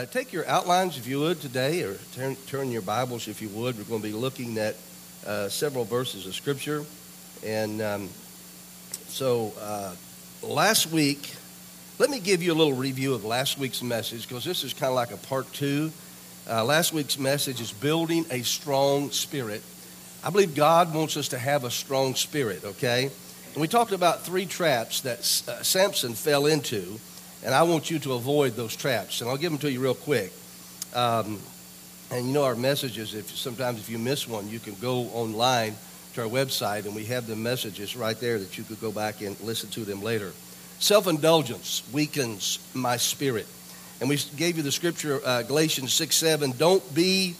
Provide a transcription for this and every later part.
uh, take your outlines if you would today, or turn, turn your Bibles if you would. We're going to be looking at uh, several verses of Scripture. And um, so uh, last week, let me give you a little review of last week's message because this is kind of like a part two. Uh, last week's message is building a strong spirit. I believe God wants us to have a strong spirit, okay? And we talked about three traps that uh, Samson fell into and I want you to avoid those traps. And I'll give them to you real quick. Um, and you know our messages. If sometimes if you miss one, you can go online to our website, and we have the messages right there that you could go back and listen to them later. Self-indulgence weakens my spirit, and we gave you the scripture uh, Galatians six seven. Don't be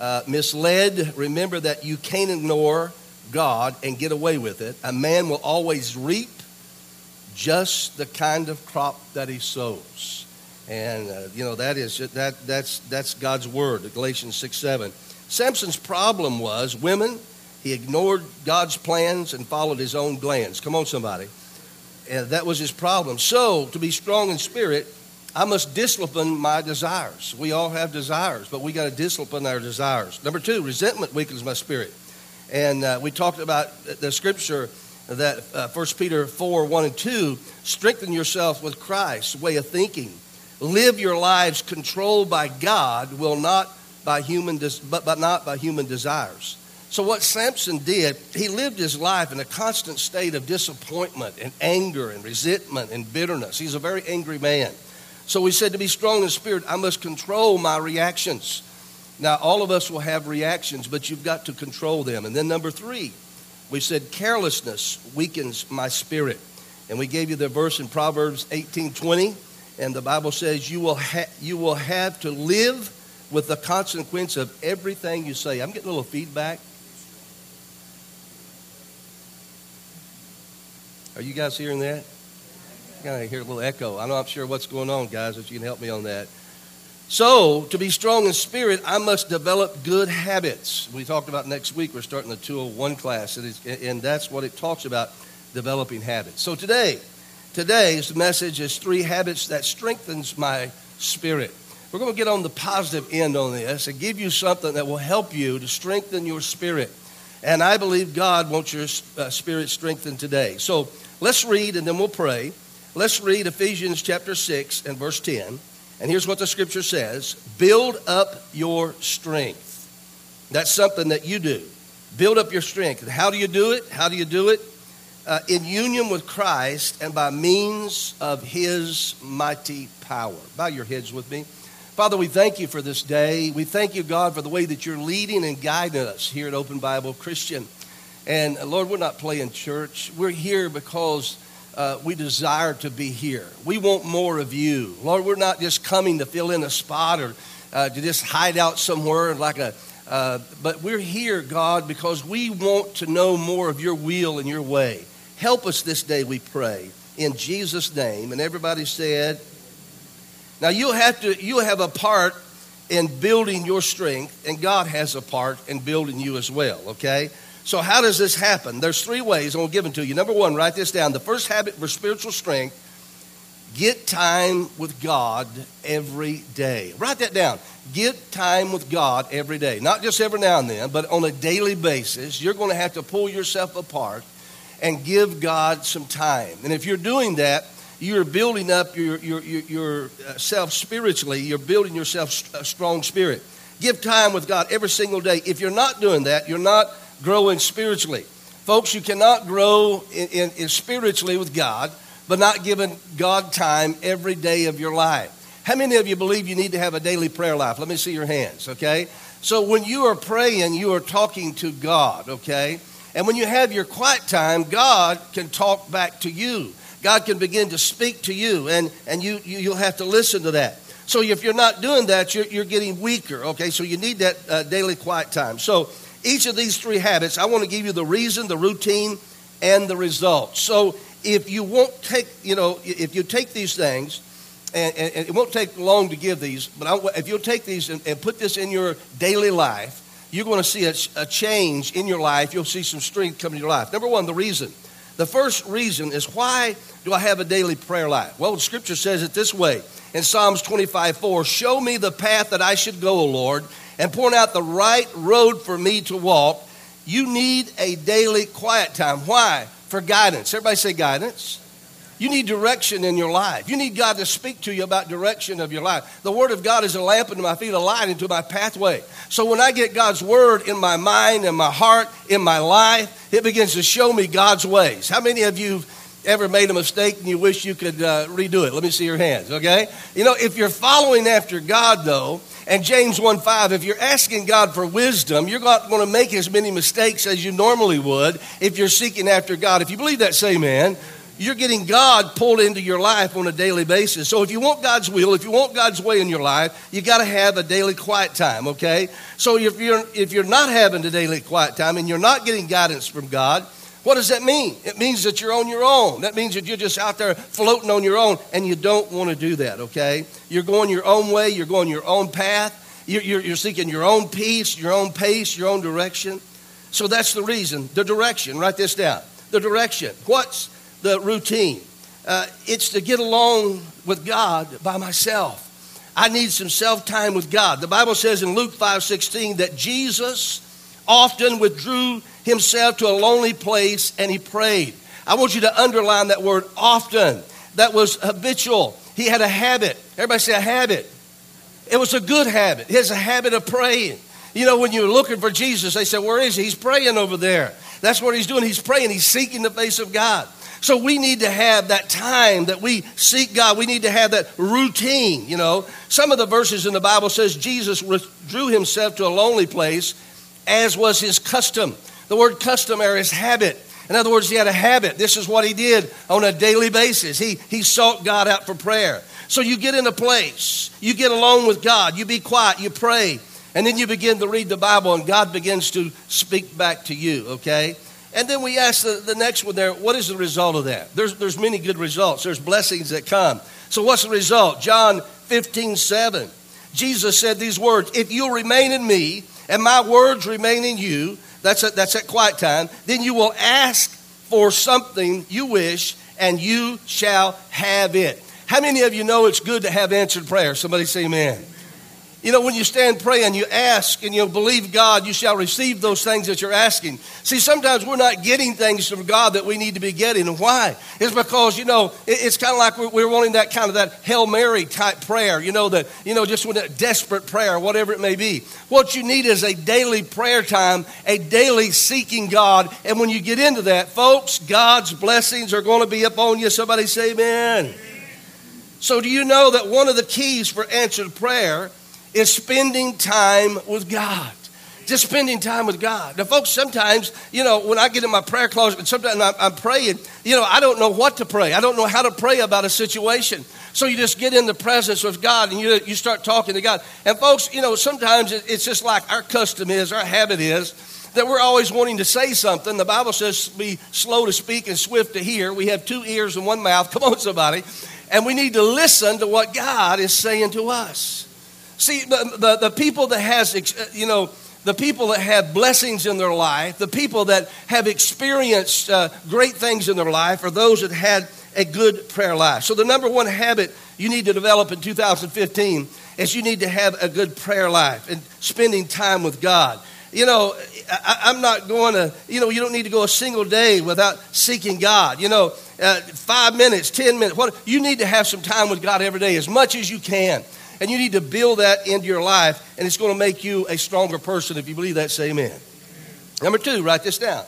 uh, misled. Remember that you can't ignore God and get away with it. A man will always reap just the kind of crop that he sows. And, uh, you know, that is, that, that's, that's God's word, Galatians 6 7. Samson's problem was women, he ignored God's plans and followed his own glands. Come on, somebody. And that was his problem. So, to be strong in spirit, I must discipline my desires. We all have desires, but we got to discipline our desires. Number two, resentment weakens my spirit. And uh, we talked about the scripture that uh, 1 Peter 4 1 and 2 strengthen yourself with Christ's way of thinking. Live your lives controlled by God, will not by human but, but not by human desires. So, what Samson did, he lived his life in a constant state of disappointment and anger and resentment and bitterness. He's a very angry man. So, he said, To be strong in spirit, I must control my reactions. Now, all of us will have reactions, but you've got to control them. And then, number three, we said carelessness weakens my spirit. And we gave you the verse in Proverbs 18:20, and the Bible says you will ha- you will have to live with the consequence of everything you say. I'm getting a little feedback. Are you guys hearing that? I hear a little echo. I'm not sure what's going on, guys, if you can help me on that. So, to be strong in spirit, I must develop good habits. We talked about next week, we're starting the 201 class, and and that's what it talks about developing habits. So, today, today's message is three habits that strengthens my spirit. We're going to get on the positive end on this and give you something that will help you to strengthen your spirit. And I believe God wants your uh, spirit strengthened today. So, let's read and then we'll pray. Let's read Ephesians chapter 6 and verse 10. And here's what the scripture says build up your strength. That's something that you do. Build up your strength. How do you do it? How do you do it? Uh, in union with Christ and by means of his mighty power. Bow your heads with me. Father, we thank you for this day. We thank you, God, for the way that you're leading and guiding us here at Open Bible Christian. And Lord, we're not playing church. We're here because uh, we desire to be here. We want more of you. Lord, we're not just coming to fill in a spot or uh, to just hide out somewhere like a, uh, but we're here, God, because we want to know more of your will and your way. Help us this day, we pray, in Jesus' name. And everybody said, now you'll have to, you'll have a part in building your strength, and God has a part in building you as well, okay? So, how does this happen? There's three ways I'm going to give them to you. Number one, write this down. The first habit for spiritual strength get time with God every day. Write that down. Get time with God every day. Not just every now and then, but on a daily basis. You're going to have to pull yourself apart and give God some time. And if you're doing that, you're building up your, your, your, yourself uh, spiritually. You're building yourself a uh, strong spirit. Give time with God every single day. If you're not doing that, you're not growing spiritually. Folks, you cannot grow in, in, in spiritually with God, but not giving God time every day of your life. How many of you believe you need to have a daily prayer life? Let me see your hands, okay? So when you are praying, you are talking to God, okay? And when you have your quiet time, God can talk back to you. God can begin to speak to you, and, and you, you, you'll have to listen to that. So if you're not doing that, you're, you're getting weaker, okay? So you need that uh, daily quiet time. So each of these three habits, I want to give you the reason, the routine, and the results. So if you won't take, you know, if you take these things, and, and, and it won't take long to give these, but I, if you'll take these and, and, put this in your daily life, you're going to see a, a change in your life. You'll see some strength come in your life. Number one, the reason. The first reason is why do I have a daily prayer life? Well, the scripture says it this way in Psalms 25 4. Show me the path that I should go, O Lord, and point out the right road for me to walk. You need a daily quiet time. Why? For guidance. Everybody say guidance. You need direction in your life. You need God to speak to you about direction of your life. The Word of God is a lamp unto my feet, a light into my pathway. So when I get God's Word in my mind, in my heart, in my life, it begins to show me God's ways. How many of you ever made a mistake and you wish you could uh, redo it? Let me see your hands, okay? You know, if you're following after God, though, and James 1 5, if you're asking God for wisdom, you're not going to make as many mistakes as you normally would if you're seeking after God. If you believe that, say amen you're getting God pulled into your life on a daily basis. So if you want God's will, if you want God's way in your life, you got to have a daily quiet time, okay? So if you're if you're not having a daily quiet time and you're not getting guidance from God, what does that mean? It means that you're on your own. That means that you're just out there floating on your own, and you don't want to do that, okay? You're going your own way, you're going your own path, you're, you're, you're seeking your own peace, your own pace, your own direction. So that's the reason, the direction. Write this down. The direction. What's the routine. Uh, it's to get along with God by myself. I need some self time with God. The Bible says in Luke 5 16 that Jesus often withdrew himself to a lonely place and he prayed. I want you to underline that word often. That was habitual. He had a habit. Everybody say a habit. It was a good habit. He has a habit of praying. You know, when you're looking for Jesus, they say, Where is he? He's praying over there. That's what he's doing. He's praying. He's seeking the face of God. So we need to have that time that we seek God. We need to have that routine, you know. Some of the verses in the Bible says Jesus withdrew himself to a lonely place as was his custom. The word customary is habit. In other words, he had a habit. This is what he did on a daily basis. He, he sought God out for prayer. So you get in a place, you get alone with God, you be quiet, you pray, and then you begin to read the Bible, and God begins to speak back to you, okay? And then we ask the, the next one there, what is the result of that? There's, there's many good results. There's blessings that come. So what's the result? John 15, 7. Jesus said these words, If you'll remain in me and my words remain in you, that's at, that's at quiet time, then you will ask for something you wish and you shall have it. How many of you know it's good to have answered prayer? Somebody say amen. You know, when you stand praying, you ask and you believe God, you shall receive those things that you're asking. See, sometimes we're not getting things from God that we need to be getting. Why? It's because, you know, it's kind of like we're wanting that kind of that Hail Mary type prayer, you know, that, you know, just with a desperate prayer, whatever it may be. What you need is a daily prayer time, a daily seeking God. And when you get into that, folks, God's blessings are going to be upon you. Somebody say amen. So, do you know that one of the keys for answered prayer is spending time with God. Just spending time with God. Now, folks, sometimes, you know, when I get in my prayer closet, sometimes I'm, I'm praying, you know, I don't know what to pray. I don't know how to pray about a situation. So you just get in the presence of God and you, you start talking to God. And, folks, you know, sometimes it's just like our custom is, our habit is, that we're always wanting to say something. The Bible says be slow to speak and swift to hear. We have two ears and one mouth. Come on, somebody. And we need to listen to what God is saying to us. See, the, the, the people that has, uh, you know, the people that have blessings in their life, the people that have experienced uh, great things in their life, are those that had a good prayer life. So, the number one habit you need to develop in 2015 is you need to have a good prayer life and spending time with God. You know, I, am not going to, you know, you don't need to go a single day without seeking God. You know, uh, five minutes, 10 minutes, what, you need to have some time with God every day as much as you can. And you need to build that into your life, and it's going to make you a stronger person. If you believe that, say amen. Number two, write this down.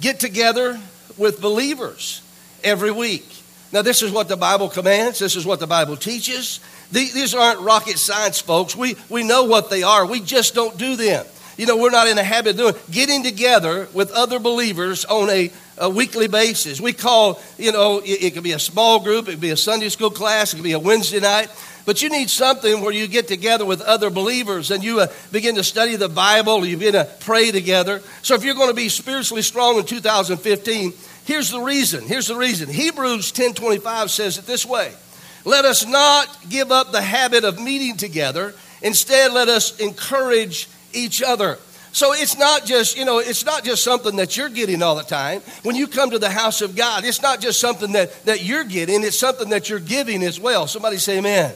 Get together with believers every week. Now, this is what the Bible commands, this is what the Bible teaches. These aren't rocket science, folks. We, we know what they are, we just don't do them. You know, we're not in the habit of doing getting together with other believers on a, a weekly basis. We call, you know, it, it could be a small group, it could be a Sunday school class, it could be a Wednesday night. But you need something where you get together with other believers and you uh, begin to study the Bible, you begin to pray together. So if you're going to be spiritually strong in 2015, here's the reason. Here's the reason. Hebrews 10:25 says it this way. Let us not give up the habit of meeting together. Instead, let us encourage each other. So it's not just, you know, it's not just something that you're getting all the time. When you come to the house of God, it's not just something that, that you're getting, it's something that you're giving as well. Somebody say amen.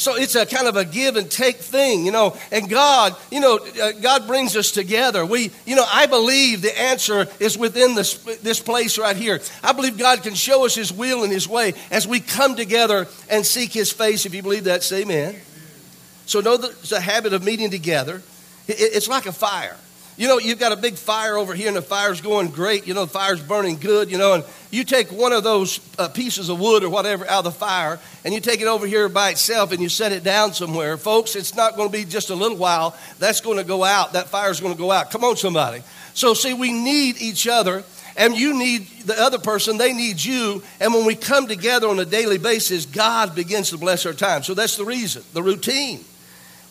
So it's a kind of a give and take thing, you know. And God, you know, uh, God brings us together. We, you know, I believe the answer is within this, this place right here. I believe God can show us His will and His way as we come together and seek His face. If you believe that, say amen. So know it's a habit of meeting together. It's like a fire. You know, you've got a big fire over here and the fire's going great. You know, the fire's burning good, you know, and you take one of those uh, pieces of wood or whatever out of the fire and you take it over here by itself and you set it down somewhere. Folks, it's not going to be just a little while. That's going to go out. That fire's going to go out. Come on, somebody. So, see, we need each other and you need the other person, they need you. And when we come together on a daily basis, God begins to bless our time. So that's the reason, the routine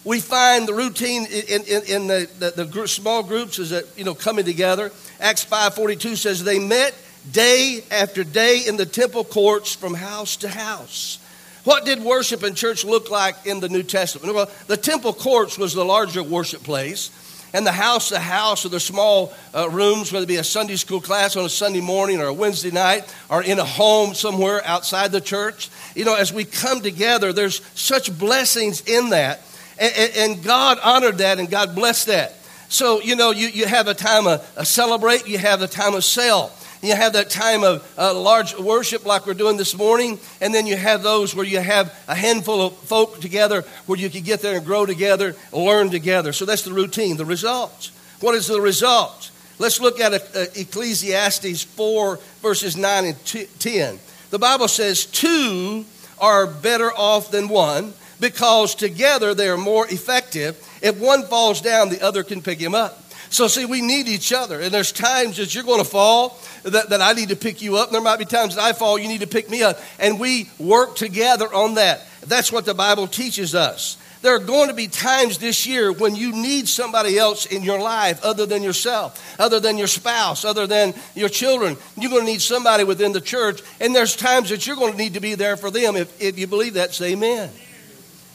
we find the routine in, in, in the, the, the, small groups is that, you know, coming together. Acts 5.42 says they met day after day in the temple courts from house to house. What did worship in church look like in the New Testament? Well, the temple courts was the larger worship place. And the house to house or the small uh, rooms, whether it be a Sunday school class on a Sunday morning or a Wednesday night or in a home somewhere outside the church. You know, as we come together, there's such blessings in that. And, and God honored that and God blessed that. So, you know, you, you have a time of celebrate, you have a time of cell. You have that time of uh, large worship like we're doing this morning, and then you have those where you have a handful of folk together where you can get there and grow together, learn together. So that's the routine. The results. What is the result? Let's look at uh, Ecclesiastes 4, verses 9 and 10. The Bible says, Two are better off than one because together they are more effective. If one falls down, the other can pick him up. So, see, we need each other. And there's times that you're going to fall that, that I need to pick you up. And there might be times that I fall, you need to pick me up. And we work together on that. That's what the Bible teaches us. There are going to be times this year when you need somebody else in your life other than yourself, other than your spouse, other than your children. You're going to need somebody within the church. And there's times that you're going to need to be there for them. If, if you believe that, say amen.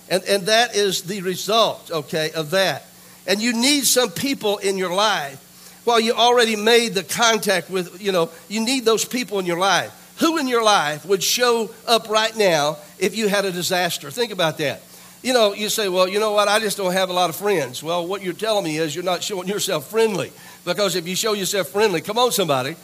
And, and that is the result, okay, of that. And you need some people in your life. Well, you already made the contact with, you know, you need those people in your life. Who in your life would show up right now if you had a disaster? Think about that. You know, you say, well, you know what, I just don't have a lot of friends. Well, what you're telling me is you're not showing yourself friendly. Because if you show yourself friendly, come on, somebody,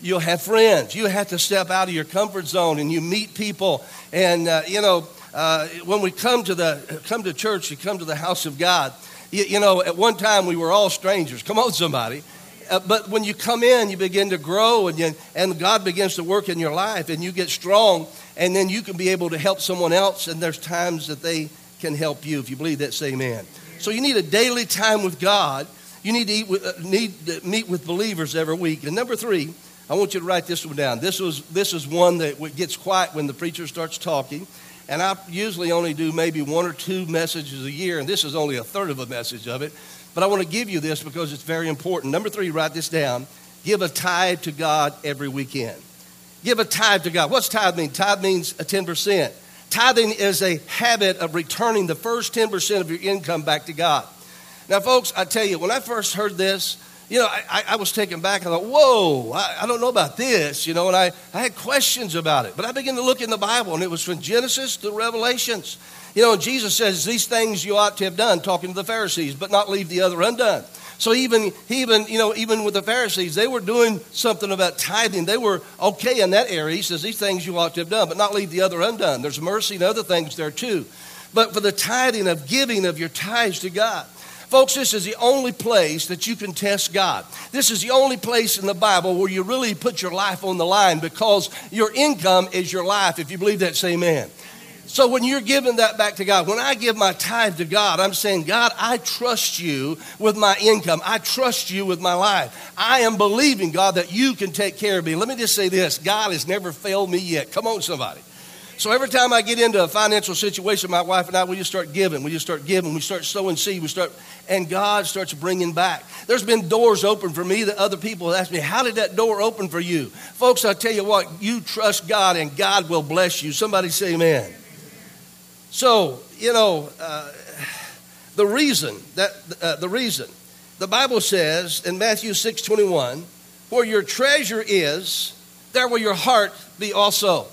you'll have friends. You have to step out of your comfort zone and you meet people. And, uh, you know, uh, when we come to the come to church, you come to the house of God. You, you know, at one time we were all strangers. Come on, somebody. Uh, but when you come in, you begin to grow, and you, and God begins to work in your life, and you get strong, and then you can be able to help someone else. And there's times that they can help you. If you believe that, say Amen. So you need a daily time with God. You need to with, uh, need to meet with believers every week. And number three, I want you to write this one down. This was this is one that gets quiet when the preacher starts talking. And I usually only do maybe one or two messages a year, and this is only a third of a message of it. But I want to give you this because it's very important. Number three, write this down. Give a tithe to God every weekend. Give a tithe to God. What's tithe mean? Tithe means a 10%. Tithing is a habit of returning the first 10% of your income back to God. Now, folks, I tell you, when I first heard this, you know, I, I, was taken back. I thought, whoa, I, I, don't know about this, you know, and I, I had questions about it. But I began to look in the Bible, and it was from Genesis to Revelations. You know, Jesus says, these things you ought to have done, talking to the Pharisees, but not leave the other undone. So even, even, you know, even with the Pharisees, they were doing something about tithing. They were okay in that area. He says, these things you ought to have done, but not leave the other undone. There's mercy and other things there too. But for the tithing of giving of your tithes to God, Folks, this is the only place that you can test God. This is the only place in the Bible where you really put your life on the line because your income is your life. If you believe that, say amen. So when you're giving that back to God, when I give my tithe to God, I'm saying, God, I trust you with my income. I trust you with my life. I am believing, God, that you can take care of me. Let me just say this God has never failed me yet. Come on, somebody. So every time I get into a financial situation, my wife and I, we just start giving. We just start giving. We start sowing seed. We start, and God starts bringing back. There's been doors open for me that other people ask me, how did that door open for you? Folks, I tell you what, you trust God and God will bless you. Somebody say amen. So, you know, uh, the reason that, uh, the reason the Bible says in Matthew 6 21, where your treasure is, there will your heart be also.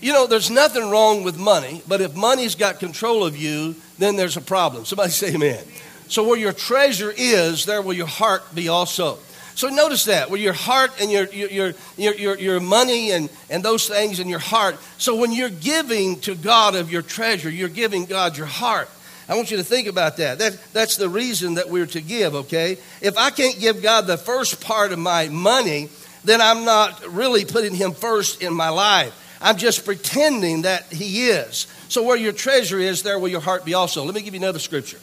You know, there's nothing wrong with money, but if money's got control of you, then there's a problem. Somebody say amen. So where your treasure is, there will your heart be also. So notice that, where your heart and your, your, your, your, your money and, and those things in your heart. So when you're giving to God of your treasure, you're giving God your heart. I want you to think about that. that. That's the reason that we're to give, okay? If I can't give God the first part of my money, then I'm not really putting Him first in my life. I'm just pretending that He is. So where your treasure is, there will your heart be also. Let me give you another scripture.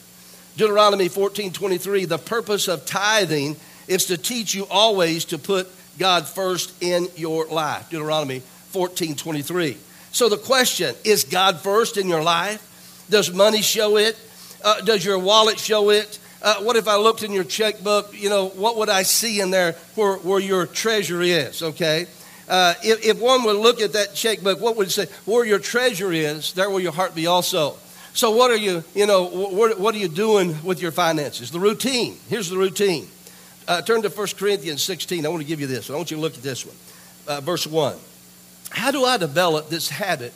Deuteronomy 14 23. The purpose of tithing is to teach you always to put God first in your life. Deuteronomy 14 23. So the question is God first in your life? Does money show it? Uh, does your wallet show it? Uh, what if I looked in your checkbook? You know, what would I see in there where, where your treasure is? Okay. Uh, if, if one would look at that checkbook, what would it say? Where your treasure is, there will your heart be also. So, what are you, you know, what, what are you doing with your finances? The routine. Here's the routine. Uh, turn to 1 Corinthians 16. I want to give you this. I want you to look at this one. Uh, verse 1. How do I develop this habit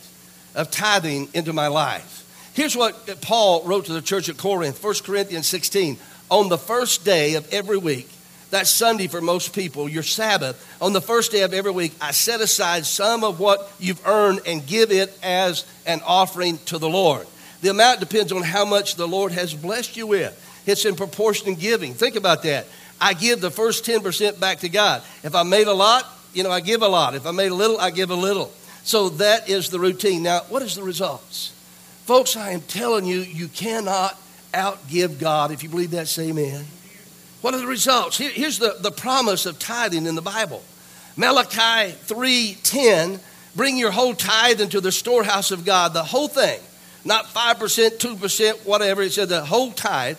of tithing into my life? Here's what Paul wrote to the church at Corinth, 1 Corinthians 16. On the first day of every week, that's Sunday for most people, your Sabbath, on the first day of every week, I set aside some of what you've earned and give it as an offering to the Lord. The amount depends on how much the Lord has blessed you with. It's in proportion in giving. Think about that. I give the first 10% back to God. If I made a lot, you know, I give a lot. If I made a little, I give a little. So that is the routine. Now, what is the results? Folks, I am telling you, you cannot outgive God. If you believe that, say amen. What are the results? Here, here's the, the promise of tithing in the Bible. Malachi 3:10, bring your whole tithe into the storehouse of God, the whole thing. Not 5%, 2%, whatever. It said the whole tithe.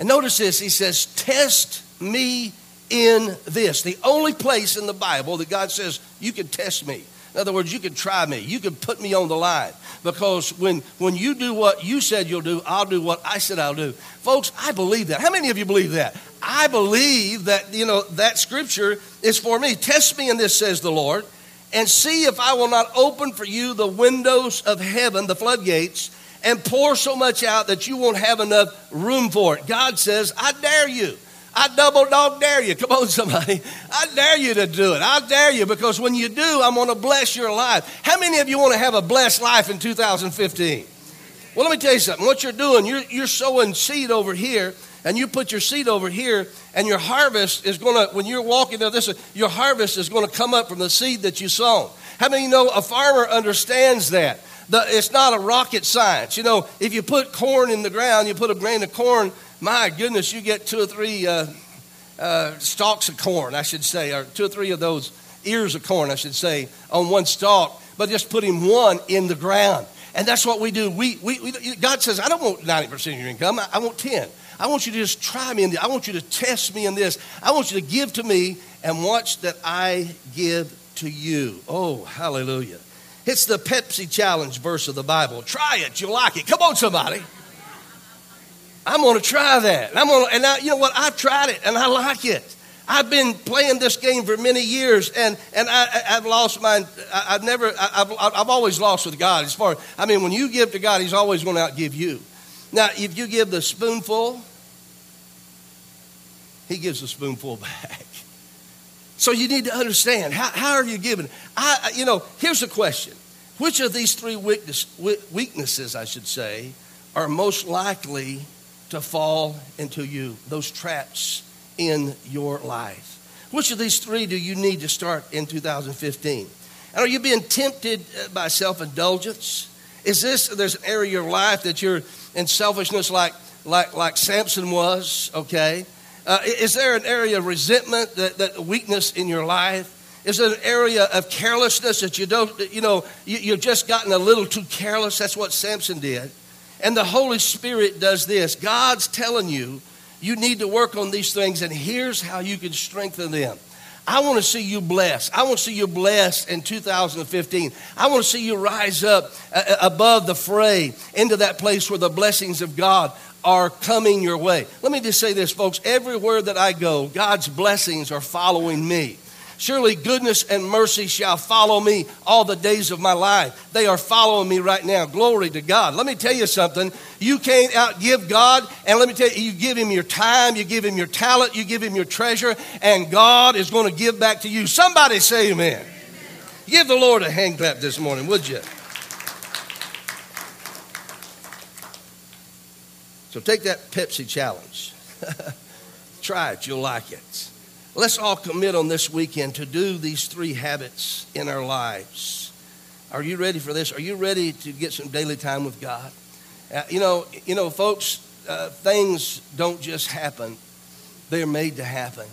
And notice this, he says, test me in this. The only place in the Bible that God says, you can test me. In other words, you can try me. You can put me on the line. Because when, when you do what you said you'll do, I'll do what I said I'll do. Folks, I believe that. How many of you believe that? I believe that, you know, that scripture is for me. Test me in this, says the Lord, and see if I will not open for you the windows of heaven, the floodgates, and pour so much out that you won't have enough room for it. God says, I dare you. I double dog dare you. Come on, somebody. I dare you to do it. I dare you because when you do, I'm going to bless your life. How many of you want to have a blessed life in 2015? Well, let me tell you something. What you're doing, you're, you're sowing seed over here, and you put your seed over here, and your harvest is going to, when you're walking there, this, your harvest is going to come up from the seed that you sown. How many you know a farmer understands that? The, it's not a rocket science. You know, if you put corn in the ground, you put a grain of corn my goodness, you get two or three uh, uh, stalks of corn, I should say, or two or three of those ears of corn, I should say, on one stalk, but just putting one in the ground. And that's what we do. We, we, we God says, I don't want 90% of your income, I, I want 10. I want you to just try me in this. I want you to test me in this. I want you to give to me and watch that I give to you. Oh, hallelujah. It's the Pepsi Challenge verse of the Bible. Try it, you'll like it. Come on, somebody. I'm going to try that. I'm going to, and I, you know what? I've tried it and I like it. I've been playing this game for many years, and, and I, have lost my. I, have never. I, have I've always lost with God. As far, I mean, when you give to God, He's always going to outgive you. Now, if you give the spoonful, He gives a spoonful back. So you need to understand how, how are you giving? I, you know, here's the question: Which of these three weakness, weaknesses, I should say, are most likely to fall into you, those traps in your life. Which of these three do you need to start in 2015? And are you being tempted uh, by self indulgence? Is this, there's an area of your life that you're in selfishness like, like, like Samson was, okay? Uh, is there an area of resentment, that, that weakness in your life? Is there an area of carelessness that you don't, you know, you, you've just gotten a little too careless? That's what Samson did. And the Holy Spirit does this God's telling you, you need to work on these things, and here's how you can strengthen them. I want to see you blessed. I want to see you blessed in 2015. I want to see you rise up uh, uh, above the fray into that place where the blessings of God are coming your way. Let me just say this, folks. Everywhere that I go, God's blessings are following me. Surely goodness and mercy shall follow me all the days of my life. They are following me right now. Glory to God. Let me tell you something. You can't outgive God. And let me tell you, you give him your time, you give him your talent, you give him your treasure, and God is going to give back to you. Somebody say amen. amen. Give the Lord a hand clap this morning, would you? So take that Pepsi challenge. Try it, you'll like it. Let's all commit on this weekend to do these three habits in our lives. Are you ready for this? Are you ready to get some daily time with God? Uh, you know, you know, folks, uh, things don't just happen; they're made to happen,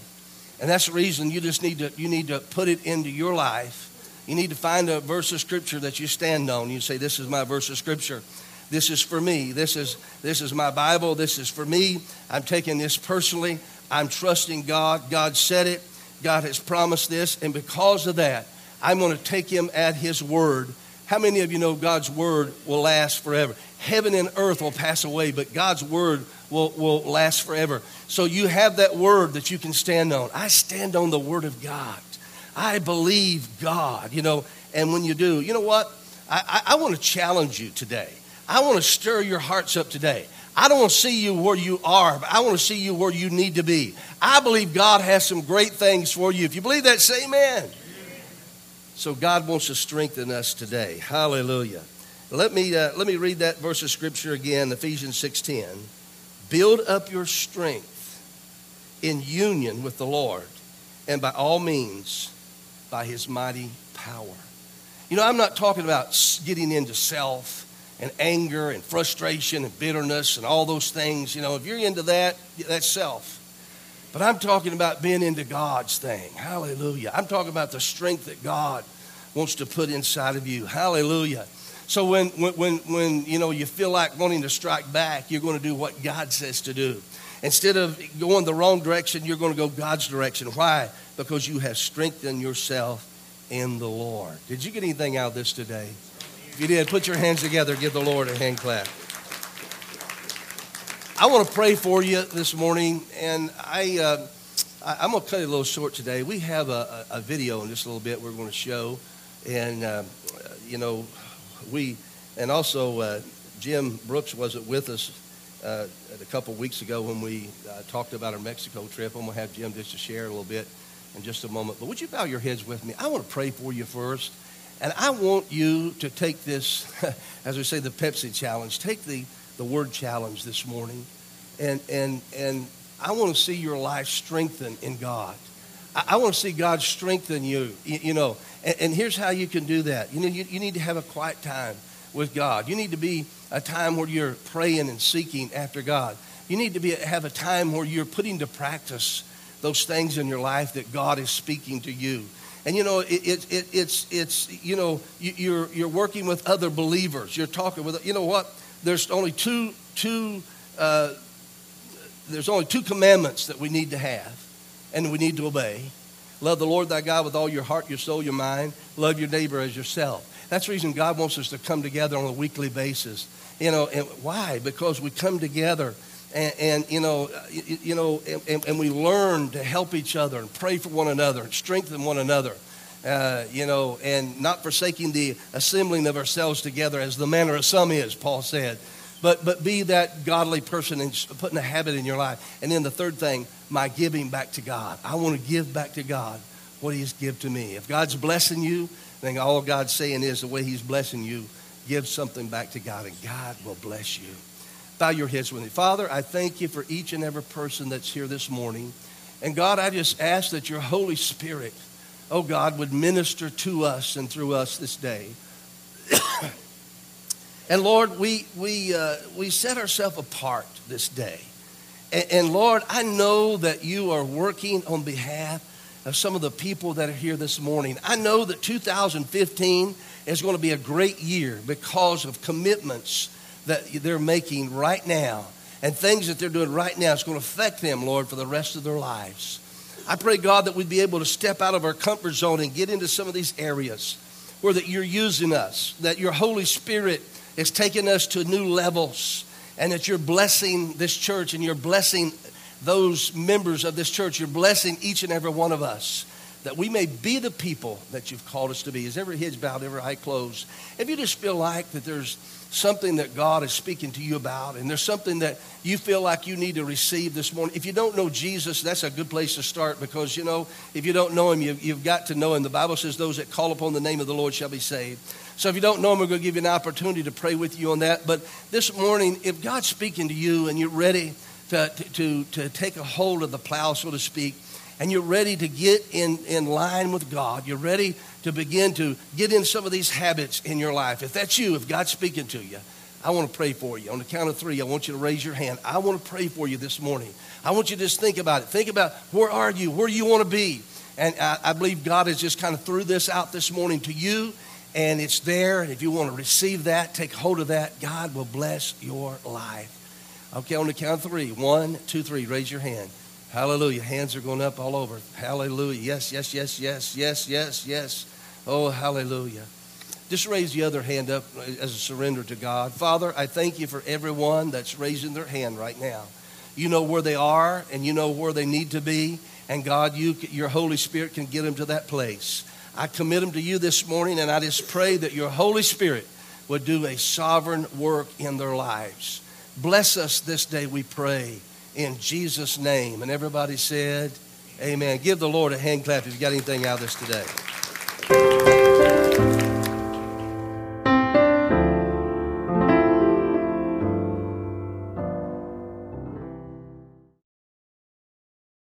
and that's the reason you just need to you need to put it into your life. You need to find a verse of scripture that you stand on. You say, "This is my verse of scripture." This is for me. This is this is my Bible. This is for me. I'm taking this personally. I'm trusting God. God said it. God has promised this. And because of that, I'm going to take him at his word. How many of you know God's word will last forever? Heaven and earth will pass away, but God's word will, will last forever. So you have that word that you can stand on. I stand on the word of God. I believe God, you know, and when you do, you know what? I, I, I want to challenge you today. I want to stir your hearts up today. I don't want to see you where you are, but I want to see you where you need to be. I believe God has some great things for you. If you believe that, say amen. amen. So God wants to strengthen us today. Hallelujah. Let me, uh, let me read that verse of scripture again, Ephesians 6.10. Build up your strength in union with the Lord, and by all means, by his mighty power. You know, I'm not talking about getting into self and anger and frustration and bitterness and all those things. You know, if you're into that, that's self. But I'm talking about being into God's thing. Hallelujah. I'm talking about the strength that God wants to put inside of you. Hallelujah. So when, when, when, you know, you feel like wanting to strike back, you're going to do what God says to do. Instead of going the wrong direction, you're going to go God's direction. Why? Because you have strengthened yourself in the Lord. Did you get anything out of this today? You did, put your hands together. Give the Lord a hand clap. I want to pray for you this morning, and I, uh, I am going to cut it a little short today. We have a, a, video in just a little bit we're going to show, and uh, you know, we and also uh, Jim Brooks wasn't with us uh, a couple weeks ago when we uh, talked about our Mexico trip. I'm going to have Jim just to share a little bit in just a moment. But would you bow your heads with me? I want to pray for you first. And I want you to take this, as we say, the Pepsi challenge. Take the, the word challenge this morning. And, and, and I want to see your life strengthened in God. I, I want to see God strengthen you, you, you know. And, and, here's how you can do that. You, know, you, you need to have a quiet time with God. You need to be a time where you're praying and seeking after God. You need to be, have a time where you're putting to practice those things in your life that God is speaking to you. And you know, it, it, it, it's, it's, you know, you, you're, you're working with other believers. You're talking with, you know what? There's only two, two, uh, there's only two commandments that we need to have and we need to obey. Love the Lord thy God with all your heart, your soul, your mind. Love your neighbor as yourself. That's the reason God wants us to come together on a weekly basis. You know, and why? Because we come together and, and, you know, you, you know, and, and, we learn to help each other and pray for one another and strengthen one another. Uh, you know, and not forsaking the assembling of ourselves together as the manner of some is, Paul said. But, but be that godly person and putting a habit in your life. And then the third thing, my giving back to God. I want to give back to God what He's given to me. If God's blessing you, then all God's saying is the way He's blessing you, give something back to God, and God will bless you. Bow your heads with me. Father, I thank you for each and every person that's here this morning. And God, I just ask that your Holy Spirit, oh God, would minister to us and through us this day. and Lord, we, we, uh, we set ourselves apart this day. And, and Lord, I know that you are working on behalf of some of the people that are here this morning. I know that 2015 is going to be a great year because of commitments that they're making right now and things that they're doing right now is going to affect them, Lord, for the rest of their lives. I pray, God, that we'd be able to step out of our comfort zone and get into some of these areas where that you're using us, that your Holy Spirit is taking us to new levels. and that you're blessing this church and you're blessing those members of this church. You're blessing each and every one of us that we may be the people that you've called us to be. Is every head bowed, every eye closed? If you just feel like that there's something that God is speaking to you about, and there's something that you feel like you need to receive this morning. If you don't know Jesus, that's a good place to start because, you know, if you don't know him, you've, you've got to know him. The Bible says those that call upon the name of the Lord shall be saved. So if you don't know him, we're going to give you an opportunity to pray with you on that. But this morning, if God's speaking to you and you're ready to, to, to take a hold of the plow, so to speak, and you're ready to get in, in line with God, you're ready to begin to get in some of these habits in your life. If that's you, if God's speaking to you, I want to pray for you. On the count of three, I want you to raise your hand. I want to pray for you this morning. I want you to just think about it. Think about where are you? Where do you want to be? And I, I believe God has just kind of threw this out this morning to you, and it's there. And if you want to receive that, take hold of that, God will bless your life. Okay, on the count of three. One, two, three. Raise your hand. Hallelujah. Hands are going up all over. Hallelujah. Yes, yes, yes, yes, yes, yes, yes. Oh, hallelujah. Just raise the other hand up as a surrender to God. Father, I thank you for everyone that's raising their hand right now. You know where they are and you know where they need to be. And God, you, your Holy Spirit can get them to that place. I commit them to you this morning and I just pray that your Holy Spirit would do a sovereign work in their lives. Bless us this day, we pray in Jesus' name. And everybody said, Amen. Give the Lord a hand clap if you got anything out of this today.